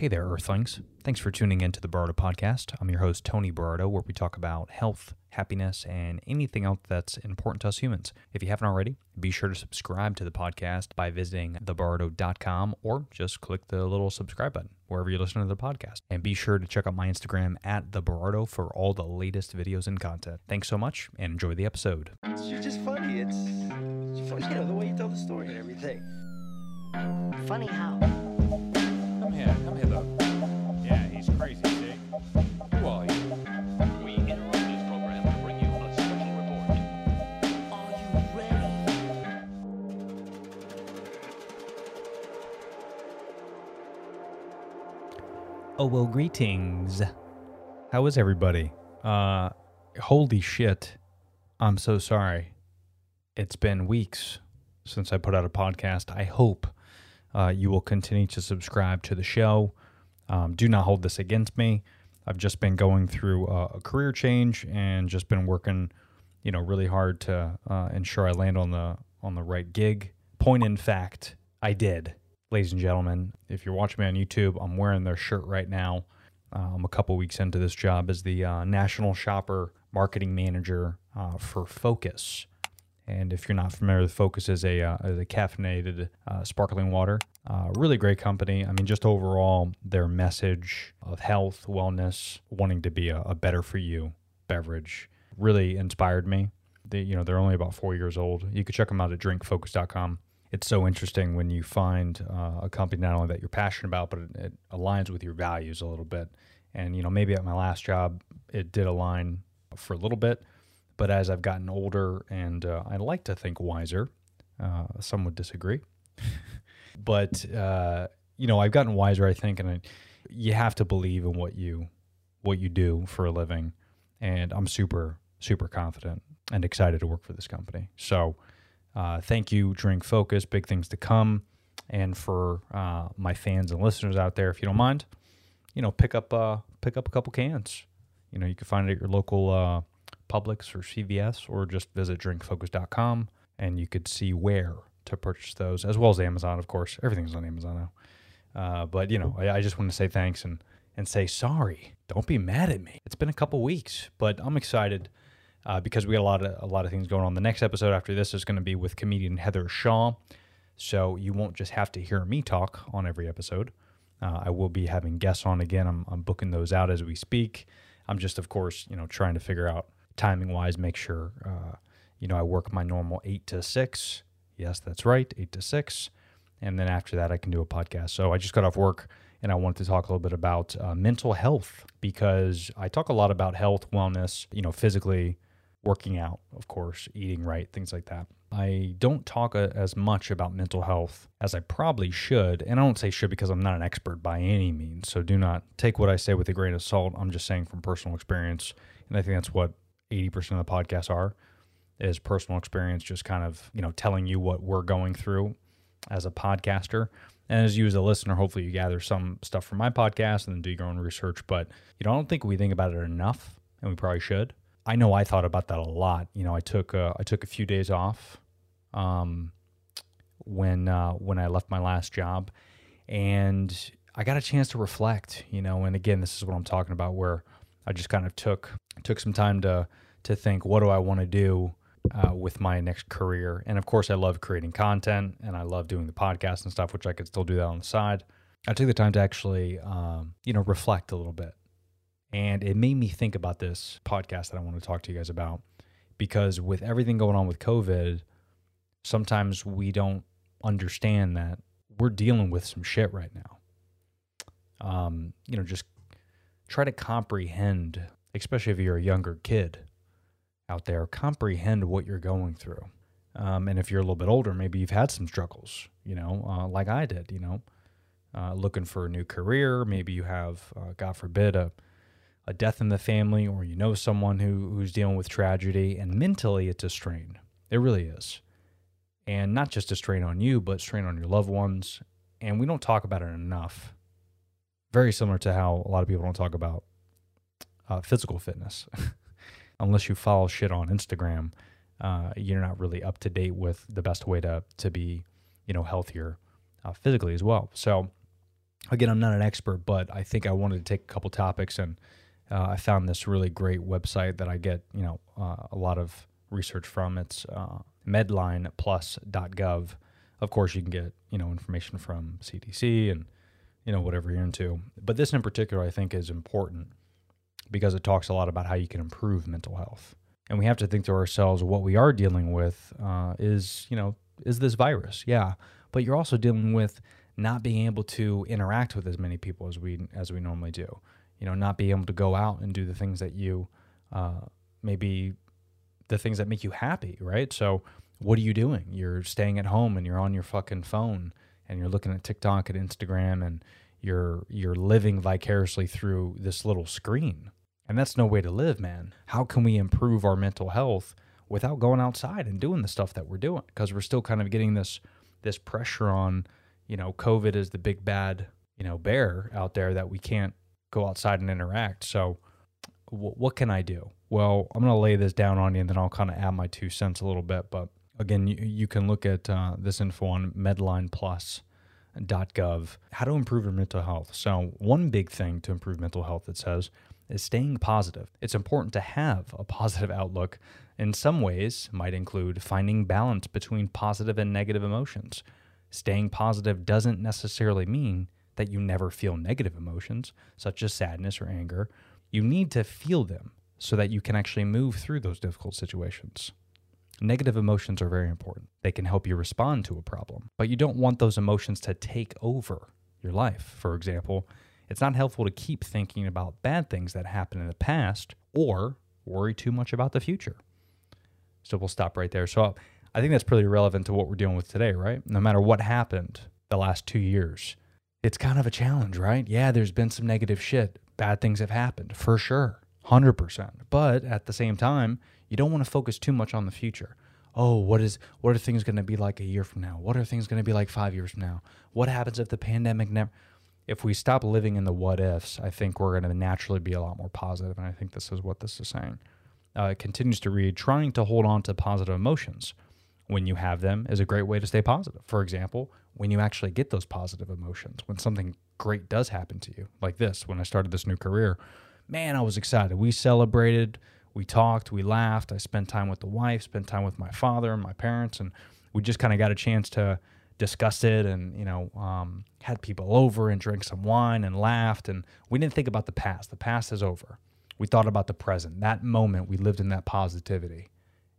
Hey there, Earthlings. Thanks for tuning in to the Bardo Podcast. I'm your host, Tony Bardo, where we talk about health, happiness, and anything else that's important to us humans. If you haven't already, be sure to subscribe to the podcast by visiting thebardo.com or just click the little subscribe button wherever you listen to the podcast. And be sure to check out my Instagram at the Bardo for all the latest videos and content. Thanks so much and enjoy the episode. You're just funny. It's, it's funny, you know, the way you tell the story and everything. Funny how? Come here, come hither. Yeah, he's crazy, see? Who are you? We interrupt this program to bring you a special report. Are you ready? Oh, well, greetings. How is everybody? Uh, holy shit. I'm so sorry. It's been weeks since I put out a podcast. I hope uh, you will continue to subscribe to the show. Um, do not hold this against me. I've just been going through a, career change and just been working, you know, really hard to uh, ensure I land on the on the right gig. Point in fact, I did ladies and gentlemen. If you're watching me on YouTube, I'm wearing their shirt right now. Uh, I'm a couple weeks into this job as the uh, national shopper marketing manager uh, for Phocus. And if you're not familiar Phocus, is a uh, is a caffeinated uh, sparkling water. Uh, really great company. I mean, just overall, their message of health, wellness, wanting to be a, a better for you beverage really inspired me. They, you know, they're only about four years old. You could check them out at drinkphocus.com it's so interesting when you find uh, a company not only that you're passionate about, but it, it aligns with your values a little bit. And you know, maybe at my last job, it did align for a little bit, but as I've gotten older and uh, I like to think wiser, uh, some would disagree, but uh, you know, I've gotten wiser, I think, and I, you have to believe in what you what you do for a living. And I'm super super confident and excited to work for this company. So. Uh, thank you, Drink Phocus. Big things to come. And for uh, my fans and listeners out there, if you don't mind, you know, pick up uh, pick up a couple cans. You know, you can find it at your local Publix or CVS, or just visit drinkphocus.com, and you could see where to purchase those, as well as Amazon, of course. Everything's on Amazon now. Uh, but you know, I, I just want to say thanks and and say sorry. Don't be mad at me. It's been a couple weeks, but I'm excited uh, because we got a lot of a lot of things going on. The next episode after this is going to be with comedian Heather Shaw, so you won't just have to hear me talk on every episode. Uh, I will be having guests on again. I'm, I'm booking those out as we speak. I'm just, of course, you know, trying to figure out timing wise, make sure, uh, you know, I work my normal eight to six. Yes, that's right, eight to six, and then after that, I can do a podcast. So I just got off work and I wanted to talk a little bit about uh, mental health because I talk a lot about health, wellness, you know, physically, working out, of course, eating right, things like that. I don't talk a, as much about mental health as I probably should. And I don't say should because I'm not an expert by any means. So do not take what I say with a grain of salt. I'm just saying from personal experience. And I think that's what 80% of the podcasts are is personal experience, just kind of, you know, telling you what we're going through as a podcaster. And as you as a listener, hopefully you gather some stuff from my podcast and then do your own research. But, you know, I don't think we think about it enough and we probably should. I know I thought about that a lot. You know, I took uh, I took a few days off um, when uh, when I left my last job, and I got a chance to reflect. You know, and again, this is what I'm talking about, where I just kind of took took some time to to think, what do I want to do uh, with my next career? And of course, I love creating content, and I love doing the podcast and stuff, which I could still do that on the side. I took the time to actually, um, you know, reflect a little bit. And it made me think about this podcast that I want to talk to you guys about because with everything going on with COVID, sometimes we don't understand that we're dealing with some shit right now. Um, you know, just try to comprehend, especially if you're a younger kid out there, comprehend what you're going through. Um, and if you're a little bit older, maybe you've had some struggles, you know, uh, like I did, you know, uh, looking for a new career. Maybe you have, uh, God forbid, a a death in the family or you know someone who, who's dealing with tragedy and mentally it's a strain it really is and not just a strain on you but strain on your loved ones and we don't talk about it enough very similar to how a lot of people don't talk about uh, physical fitness unless you follow shit on instagram uh, you're not really up to date with the best way to, to be you know healthier uh, physically as well so again, I'm not an expert, but I think I wanted to take a couple topics and uh, I found this really great website that I get, you know, uh, a lot of research from. It's uh, medlineplus.gov. Of course, you can get, you know, information from CDC and, you know, whatever you're into. But this in particular, I think, is important because it talks a lot about how you can improve mental health. And we have to think to ourselves, what we are dealing with uh, is, you know, is this virus? Yeah, but you're also dealing with not being able to interact with as many people as we as we normally do. You know, not being able to go out and do the things that you uh, maybe the things that make you happy, right? So, what are you doing? You're staying at home and you're on your fucking phone and you're looking at TikTok and Instagram and you're you're living vicariously through this little screen. And that's no way to live, man. How can we improve our mental health without going outside and doing the stuff that we're doing? Because we're still kind of getting this this pressure on, you know, COVID is the big bad, you know, bear out there that we can't go outside and interact. So, w- what can I do? Well, I'm going to lay this down on you and then I'll kind of add my two cents a little bit. But again, you, you can look at uh, this info on medlineplus.gov, how to improve your mental health. So, one big thing to improve mental health, it says, is staying positive. It's important to have a positive outlook. In some ways, might include finding balance between positive and negative emotions. Staying positive doesn't necessarily mean that you never feel negative emotions, such as sadness or anger. You need to feel them so that you can actually move through those difficult situations. Negative emotions are very important. They can help you respond to a problem, but you don't want those emotions to take over your life. For example, it's not helpful to keep thinking about bad things that happened in the past or worry too much about the future. So we'll stop right there. So I think that's pretty relevant to what we're dealing with today, right? No matter what happened the last two years, it's kind of a challenge, right? Yeah, there's been some negative shit. Bad things have happened for sure, 100%. But at the same time, you don't want to focus too much on the future. Oh, what is what are things going to be like a year from now? What are things going to be like 5 years from now? What happens if the pandemic never if we stop living in the what ifs, I think we're going to naturally be a lot more positive, and I think this is what this is saying. Uh, continues to read, trying to hold on to positive emotions when you have them is a great way to stay positive. For example, when you actually get those positive emotions, when something great does happen to you, like this, when I started this new career, man, I was excited. We celebrated, we talked, we laughed. I spent time with the wife, spent time with my father and my parents, and we just kind of got a chance to discuss it and, you know, um, had people over and drank some wine and laughed. And we didn't think about the past. The past is over. We thought about the present. That moment, we lived in that positivity.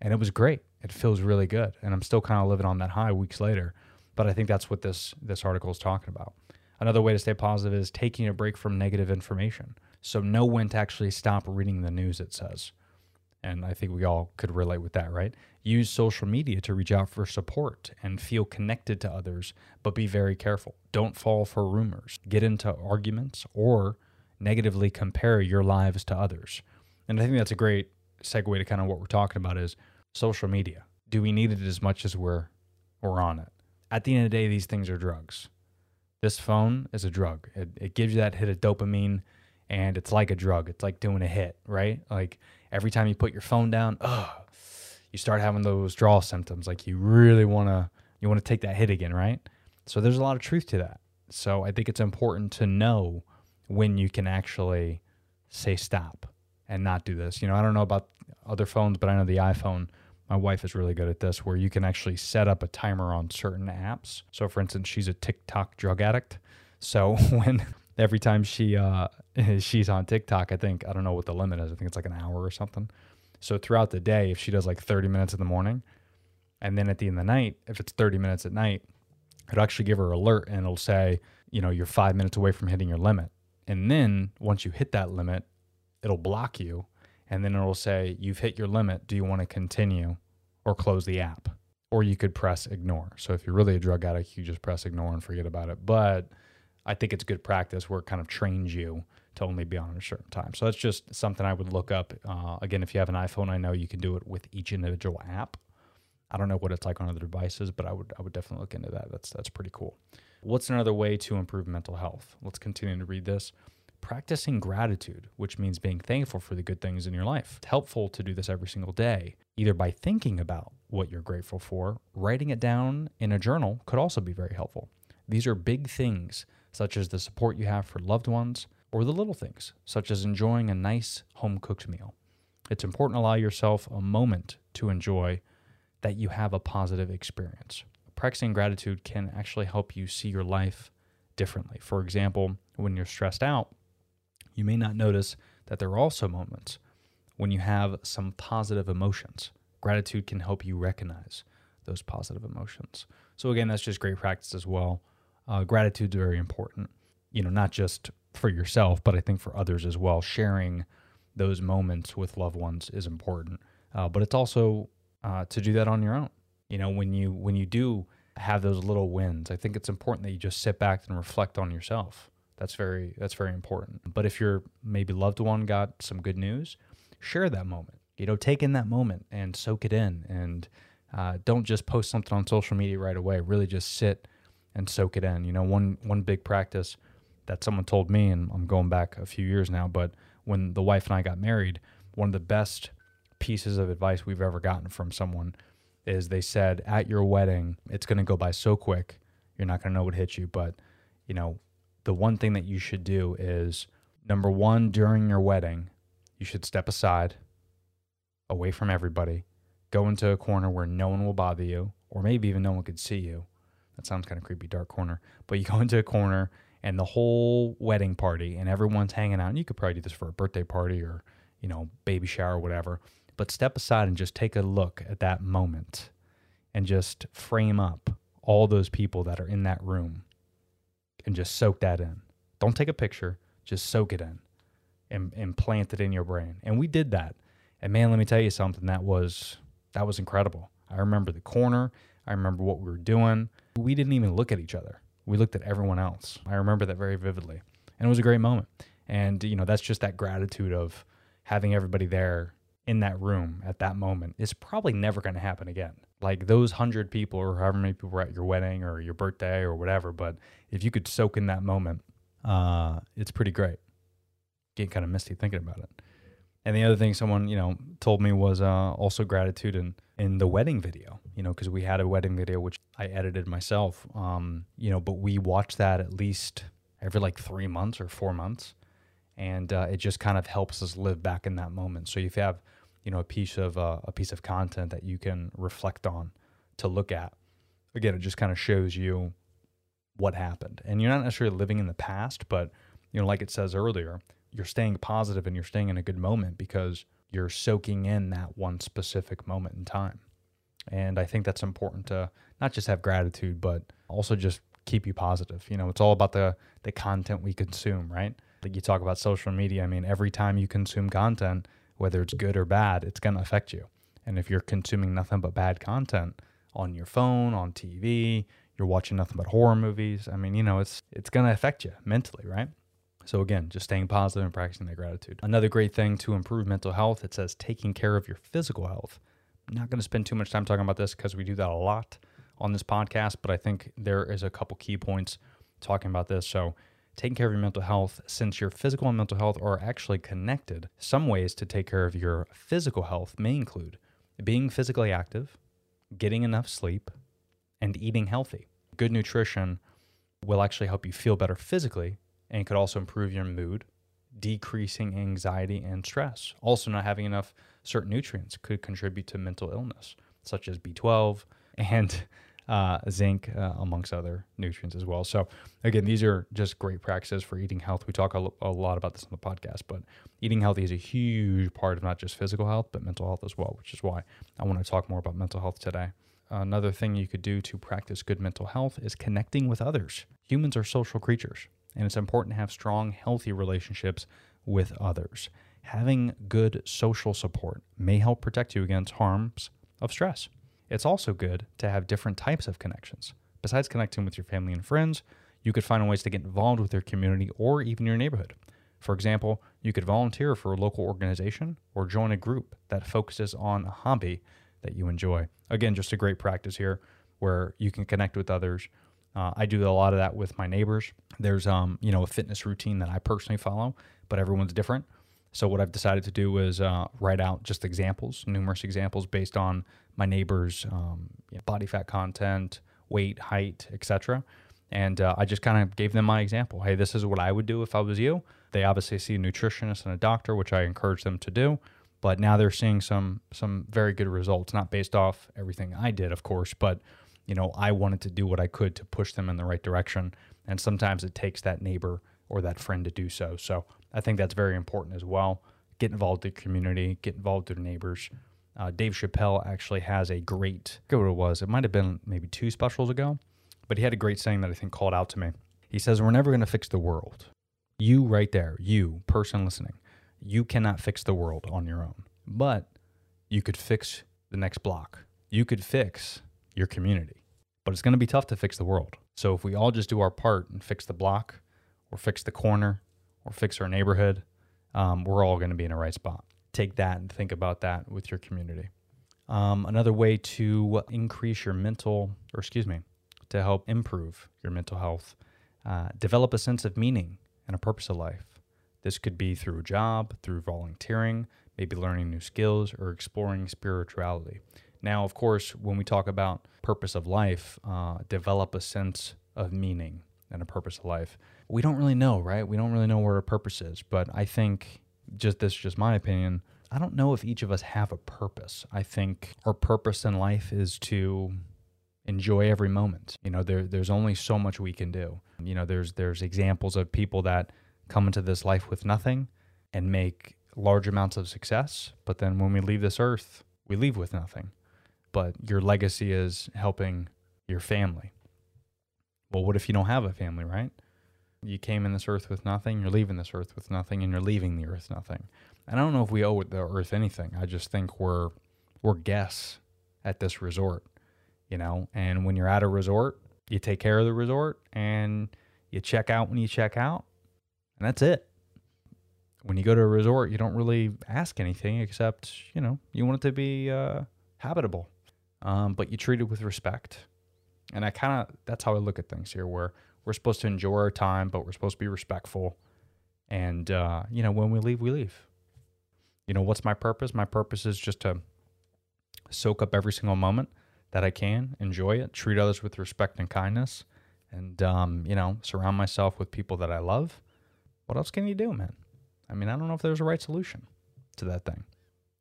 And it was great. It feels really good. And I'm still kind of living on that high weeks later. But I think that's what this this article is talking about. Another way to stay positive is taking a break from negative information. So know when to actually stop reading the news, it says. And I think we all could relate with that, right? Use social media to reach out for support and feel connected to others, but be very careful. Don't fall for rumors, get into arguments, or negatively compare your lives to others. And I think that's a great segue to kind of what we're talking about is social media. Do we need it as much as we're we're on it? At the end of the day, these things are drugs. This phone is a drug. It, it gives you that hit of dopamine, and it's like a drug. It's like doing a hit, right? Like every time you put your phone down, ugh, you start having those withdrawal symptoms. Like you really want to you want to take that hit again, right? So there's a lot of truth to that. So I think it's important to know when you can actually say stop and not do this. You know, I don't know about other phones, but I know the iPhone. My wife is really good at this, where you can actually set up a timer on certain apps. So, for instance, she's a TikTok drug addict. So when every time she uh, she's on TikTok, I think I don't know what the limit is. I think it's like an hour or something. So throughout the day, if she does like 30 minutes in the morning, and then at the end of the night, if it's 30 minutes at night, it'll actually give her an alert and it'll say, you know, you're five minutes away from hitting your limit. And then once you hit that limit, it'll block you. And then it'll say, you've hit your limit. Do you want to continue or close the app? Or you could press ignore. So if you're really a drug addict, you just press ignore and forget about it. But I think it's good practice where it kind of trains you to only be on at a certain time. So that's just something I would look up. Uh, again, if you have an iPhone, I know you can do it with each individual app. I don't know what it's like on other devices, but I would I would definitely look into that. That's that's pretty cool. What's another way to improve mental health? Let's continue to read this. Practicing gratitude, which means being thankful for the good things in your life. It's helpful to do this every single day, either by thinking about what you're grateful for, writing it down in a journal could also be very helpful. These are big things such as the support you have for loved ones, or the little things, such as enjoying a nice home cooked meal. It's important to allow yourself a moment to enjoy that you have a positive experience. Practicing gratitude can actually help you see your life differently. For example, when you're stressed out, you may not notice that there are also moments when you have some positive emotions. Gratitude can help you recognize those positive emotions. So, again, that's just great practice as well. Uh, gratitude is very important, you know, not just for yourself, but I think for others as well. Sharing those moments with loved ones is important, uh, but it's also uh, to do that on your own. You know, when you when you do have those little wins, I think it's important that you just sit back and reflect on yourself. That's very that's very important. But if your maybe loved one got some good news, share that moment. You know, take in that moment and soak it in, and uh, don't just post something on social media right away. Really, just sit and soak it in. You know, one one big practice that someone told me, and I'm going back a few years now, but when the wife and I got married, one of the best pieces of advice we've ever gotten from someone is they said at your wedding, it's going to go by so quick, you're not going to know what hit you. But, you know, the one thing that you should do is number one, during your wedding, you should step aside, away from everybody, go into a corner where no one will bother you, or maybe even no one could see you. That sounds kind of creepy, dark corner. But you go into a corner and the whole wedding party and everyone's hanging out. And you could probably do this for a birthday party or, you know, baby shower whatever. But step aside and just take a look at that moment and just frame up all those people that are in that room and just soak that in. Don't take a picture, just soak it in and, and plant it in your brain. And we did that. And man, let me tell you something, that was that was incredible. I remember the corner. I remember what we were doing. We didn't even look at each other. We looked at everyone else. I remember that very vividly. And it was a great moment. And, you know, that's just that gratitude of having everybody there in that room at that moment is probably never going to happen again. Like those hundred people or however many people were at your wedding or your birthday or whatever. But if you could soak in that moment, uh, it's pretty great. Getting kind of misty thinking about it. And the other thing someone, you know, told me was uh, also gratitude in, in the wedding video, you know, because we had a wedding video which I edited myself, um, you know, but we watched that at least every like three months or four months. And uh, it just kind of helps us live back in that moment. So if you have, you know, a piece of uh, a piece of content that you can reflect on to look at, again, it just kind of shows you what happened. And you're not necessarily living in the past, but you know, like it says earlier, you're staying positive and you're staying in a good moment because you're soaking in that one specific moment in time. And I think that's important to not just have gratitude, but also just keep you positive. You know, it's all about the the content we consume, right? Like you talk about social media. I mean, every time you consume content, whether it's good or bad, it's going to affect you. And if you're consuming nothing but bad content on your phone, on TV, you're watching nothing but horror movies. I mean, you know, it's it's going to affect you mentally, right? So again, just staying positive and practicing that gratitude. Another great thing to improve mental health, it says taking care of your physical health. I'm not going to spend too much time talking about this because we do that a lot on this podcast, but I think there is a couple key points talking about this. So taking care of your mental health, since your physical and mental health are actually connected, some ways to take care of your physical health may include being physically active, getting enough sleep, and eating healthy. Good nutrition will actually help you feel better physically and could also improve your mood, decreasing anxiety and stress. Also, not having enough certain nutrients could contribute to mental illness, such as B12 and uh, zinc, uh, amongst other nutrients as well. So, again, these are just great practices for eating health. We talk a, a lot about this on the podcast, but eating healthy is a huge part of not just physical health, but mental health as well, which is why I want to talk more about mental health today. Another thing you could do to practice good mental health is connecting with others. Humans are social creatures and it's important to have strong, healthy relationships with others. Having good social support may help protect you against harms of stress. It's also good to have different types of connections. Besides connecting with your family and friends, you could find ways to get involved with your community or even your neighborhood. For example, you could volunteer for a local organization or join a group that focuses on a hobby that you enjoy. Again, just a great practice here where you can connect with others uh, I do a lot of that with my neighbors. There's um, you know, a fitness routine that I personally follow, but everyone's different. So what I've decided to do is uh, write out just examples, numerous examples based on my neighbors' um, you know, body fat content, weight, height, etc., And uh, I just kind of gave them my example. Hey, this is what I would do if I was you. They obviously see a nutritionist and a doctor, which I encourage them to do. But now they're seeing some some very good results, not based off everything I did, of course, but you know, I wanted to do what I could to push them in the right direction. And sometimes it takes that neighbor or that friend to do so. So I think that's very important as well. Get involved in the community, get involved with your neighbors. Uh, Dave Chappelle actually has a great, I what it was. It might have been maybe two specials ago, but he had a great saying that I think called out to me. He says, We're never going to fix the world. You, right there, you, person listening, you cannot fix the world on your own, but you could fix the next block. You could fix your community, but it's going to be tough to fix the world. So if we all just do our part and fix the block, or fix the corner, or fix our neighborhood, um, we're all going to be in the right spot. Take that and think about that with your community. Um, another way to increase your mental, or excuse me, to help improve your mental health, uh, develop a sense of meaning and a purpose of life. This could be through a job, through volunteering, maybe learning new skills, or exploring spirituality. Now, of course, when we talk about purpose of life, uh, develop a sense of meaning and a purpose of life. We don't really know, right? We don't really know what our purpose is, but I think just this is just my opinion. I don't know if each of us have a purpose. I think our purpose in life is to enjoy every moment. You know, there there's only so much we can do. You know, there's there's examples of people that come into this life with nothing and make large amounts of success, but then when we leave this earth, we leave with nothing. But your legacy is helping your family. Well, what if you don't have a family, right? You came in this earth with nothing, you're leaving this earth with nothing, and you're leaving the earth nothing. And I don't know if we owe the earth anything. I just think we're we're guests at this resort, you know. And when you're at a resort, you take care of the resort and you check out when you check out, and that's it. When you go to a resort, you don't really ask anything except, you know, you want it to be uh, habitable, um, but you treat it with respect. And I kind of, that's how I look at things here, where we're supposed to enjoy our time, but we're supposed to be respectful. And, uh, you know, when we leave, we leave. You know, what's my purpose? My purpose is just to soak up every single moment that I can, enjoy it, treat others with respect and kindness, and, um, you know, surround myself with people that I love. What else can you do, man? I mean, I don't know if there's a right solution to that thing.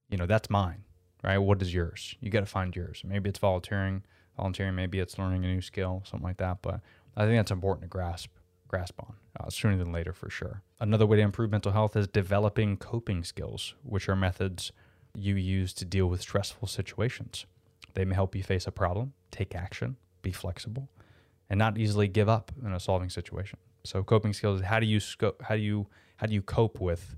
You know, that's mine, right? What is yours? You got to find yours. Maybe it's volunteering, volunteering. Maybe it's learning a new skill, something like that. But I think that's important to grasp grasp on uh, sooner than later for sure. Another way to improve mental health is developing coping skills, which are methods you use to deal with stressful situations. They may help you face a problem, take action, be flexible, and not easily give up in a solving situation. So coping skills, is how do you sco- how do you how do you cope with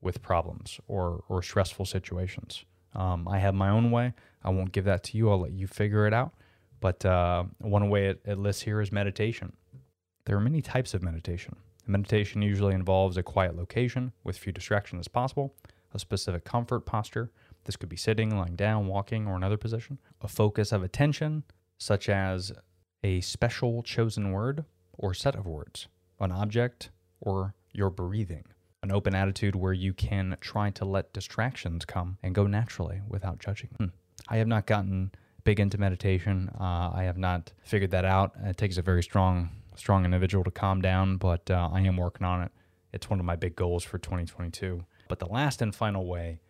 with problems or or stressful situations? Um, I have my own way. I won't give that to you. I'll let you figure it out. But uh, one way it, it lists here is meditation. There are many types of meditation. Meditation usually involves a quiet location with few distractions as possible, a specific comfort posture. This could be sitting, lying down, walking, or another position. A focus of attention, such as a special chosen word or set of words, an object, or your breathing. An open attitude where you can try to let distractions come and go naturally without judging. Hmm. I have not gotten big into meditation. Uh, I have not figured that out. It takes a very strong, strong individual to calm down, but uh, I am working on it. It's one of my big goals for 2022. But the last and final way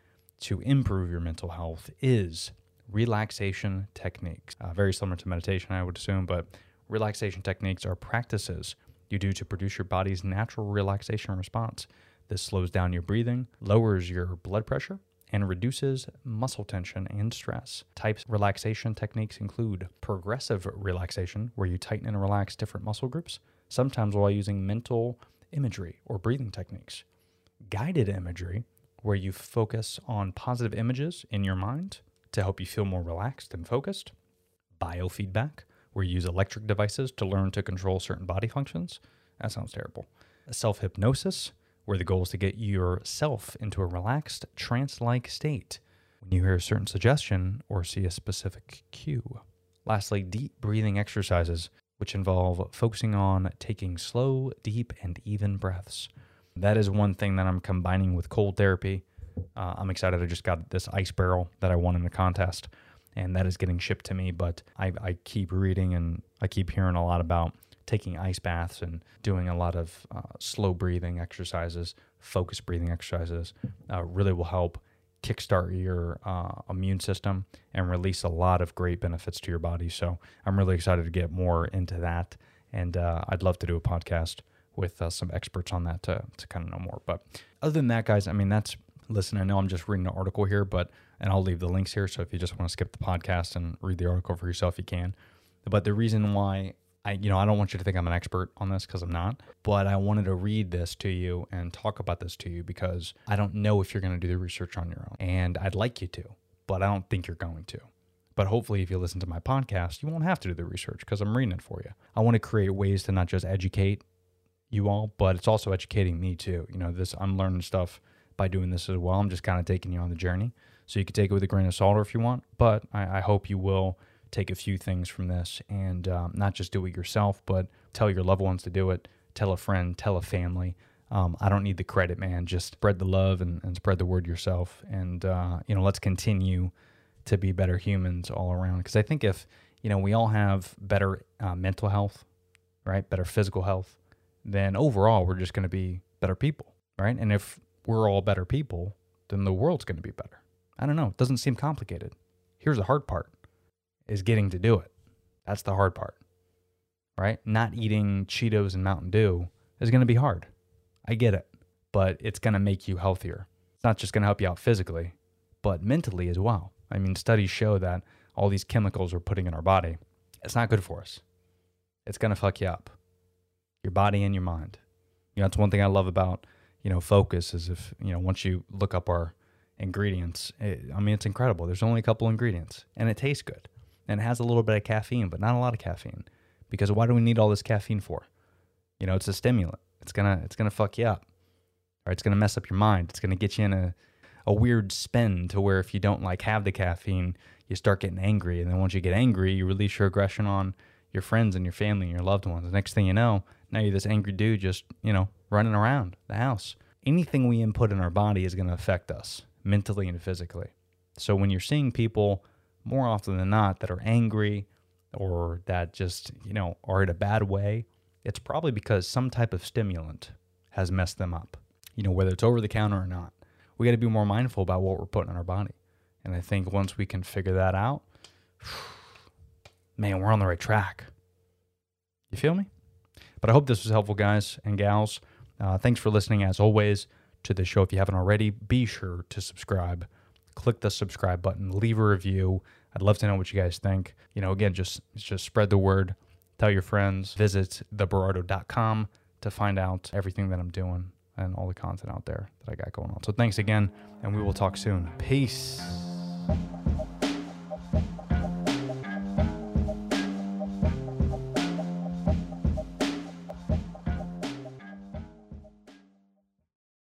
to improve your mental health is relaxation techniques. Uh, very similar to meditation, I would assume, but relaxation techniques are practices you do to produce your body's natural relaxation response. This slows down your breathing, lowers your blood pressure, and reduces muscle tension and stress. Types relaxation techniques include progressive relaxation, where you tighten and relax different muscle groups, sometimes while using mental imagery or breathing techniques. Guided imagery, where you focus on positive images in your mind to help you feel more relaxed and focused. Biofeedback, where you use electric devices to learn to control certain body functions. That sounds terrible. Self hypnosis, where the goal is to get yourself into a relaxed, trance like state when you hear a certain suggestion or see a specific cue. Lastly, deep breathing exercises, which involve focusing on taking slow, deep, and even breaths. That is one thing that I'm combining with cold therapy. Uh, I'm excited. I just got this ice barrel that I won in a contest, and that is getting shipped to me. But I, I keep reading and I keep hearing a lot about taking ice baths and doing a lot of uh, slow breathing exercises, focus breathing exercises, uh, really will help kickstart your uh, immune system and release a lot of great benefits to your body. So I'm really excited to get more into that, and uh, I'd love to do a podcast with uh, some experts on that to to kind of know more. But other than that, guys, I mean that's listen. I know I'm just reading an article here, but and I'll leave the links here. So if you just want to skip the podcast and read the article for yourself, you can. But the reason why I, you know, I don't want you to think I'm an expert on this because I'm not, but I wanted to read this to you and talk about this to you because I don't know if you're going to do the research on your own. And I'd like you to, but I don't think you're going to. But hopefully, if you listen to my podcast, you won't have to do the research because I'm reading it for you. I want to create ways to not just educate you all, but it's also educating me too. You know, this I'm learning stuff by doing this as well. I'm just kind of taking you on the journey. So you can take it with a grain of salt or if you want, but I, I hope you will take a few things from this and um, not just do it yourself, but tell your loved ones to do it. Tell a friend, tell a family. Um, I don't need the credit, man. Just spread the love and, and spread the word yourself. And, uh, you know, let's continue to be better humans all around. Because I think if, you know, we all have better uh, mental health, right? Better physical health, then overall we're just going to be better people, right? And if we're all better people, then the world's going to be better. I don't know. It doesn't seem complicated. Here's the hard part is getting to do it. That's the hard part, right? Not eating Cheetos and Mountain Dew is going to be hard. I get it, but it's going to make you healthier. It's not just going to help you out physically, but mentally as well. I mean, studies show that all these chemicals we're putting in our body, it's not good for us. It's going to fuck you up, your body and your mind. You know, that's one thing I love about, you know, Phocus is if, you know, once you look up our ingredients, it, I mean, it's incredible. There's only a couple ingredients and it tastes good and it has a little bit of caffeine, but not a lot of caffeine. Because why do we need all this caffeine for? You know, it's a stimulant. It's gonna it's gonna fuck you up. Or it's gonna mess up your mind. It's gonna get you in a, a weird spin to where if you don't like have the caffeine, you start getting angry. And then once you get angry, you release your aggression on your friends and your family and your loved ones. The next thing you know, now you're this angry dude just, you know, running around the house. Anything we input in our body is gonna affect us mentally and physically. So when you're seeing people more often than not that are angry or that just, you know, are in a bad way, it's probably because some type of stimulant has messed them up. You know, whether it's over the counter or not. We got to be more mindful about what we're putting in our body. And I think once we can figure that out, man, we're on the right track. You feel me? But I hope this was helpful, guys and gals. Uh, thanks for listening, as always, to the show. If you haven't already, be sure to subscribe. Click the subscribe button, leave a review. I'd love to know what you guys think. You know, again, just just spread the word, tell your friends, visit thebardo.com to find out everything that I'm doing and all the content out there that I got going on. So thanks again, and we will talk soon. Peace.